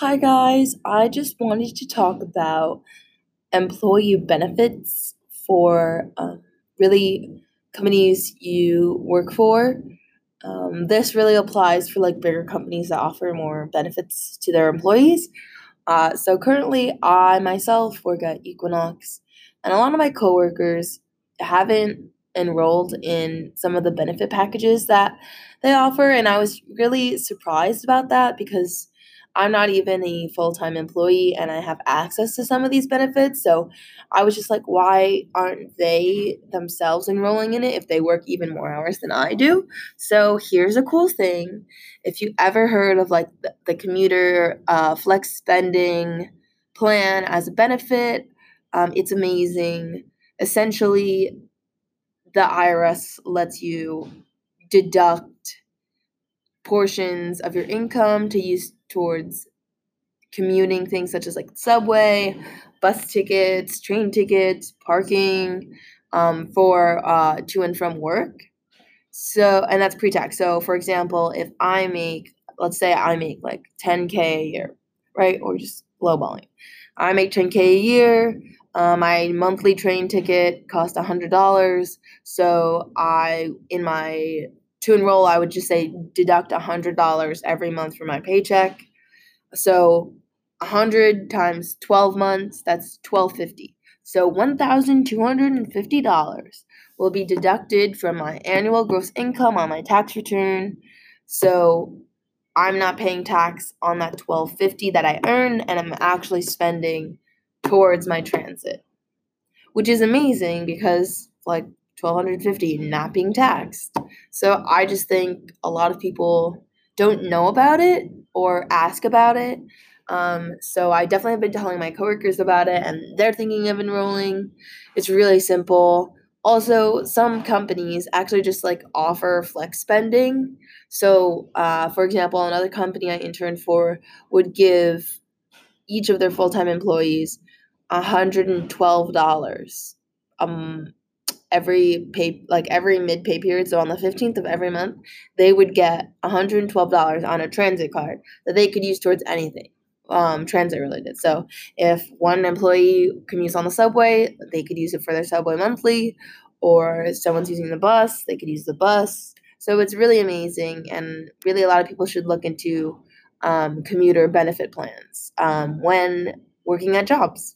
Hi, guys. I just wanted to talk about employee benefits for um, really companies you work for. Um, this really applies for like bigger companies that offer more benefits to their employees. Uh, so currently, I myself work at Equinox, and a lot of my coworkers haven't enrolled in some of the benefit packages that they offer, and I was really surprised about that because I'm not even a full time employee and I have access to some of these benefits. So I was just like, why aren't they themselves enrolling in it if they work even more hours than I do? So here's a cool thing. If you ever heard of like the, the commuter uh, flex spending plan as a benefit, um, it's amazing. Essentially, the IRS lets you deduct portions of your income to use towards commuting things such as like subway, bus tickets, train tickets, parking um, for uh, to and from work. So, and that's pre tax. So, for example, if I make, let's say I make like 10K a year, right? Or just lowballing. I make 10K a year. Uh, my monthly train ticket cost $100. So, I, in my to enroll, I would just say deduct $100 every month from my paycheck. So 100 times 12 months, that's 1250. So $1,250 will be deducted from my annual gross income on my tax return. So I'm not paying tax on that 1250 that I earn and I'm actually spending towards my transit. Which is amazing because like 1250 not being taxed. So I just think a lot of people don't know about it or ask about it. Um, so I definitely have been telling my coworkers about it and they're thinking of enrolling. It's really simple. Also, some companies actually just like offer flex spending. So, uh, for example, another company I interned for would give each of their full time employees $112 um, every pay like every mid pay period so on the 15th of every month they would get $112 on a transit card that they could use towards anything um, transit related. So if one employee commutes on the subway they could use it for their subway monthly or someone's using the bus they could use the bus. So it's really amazing and really a lot of people should look into um, commuter benefit plans um, when working at jobs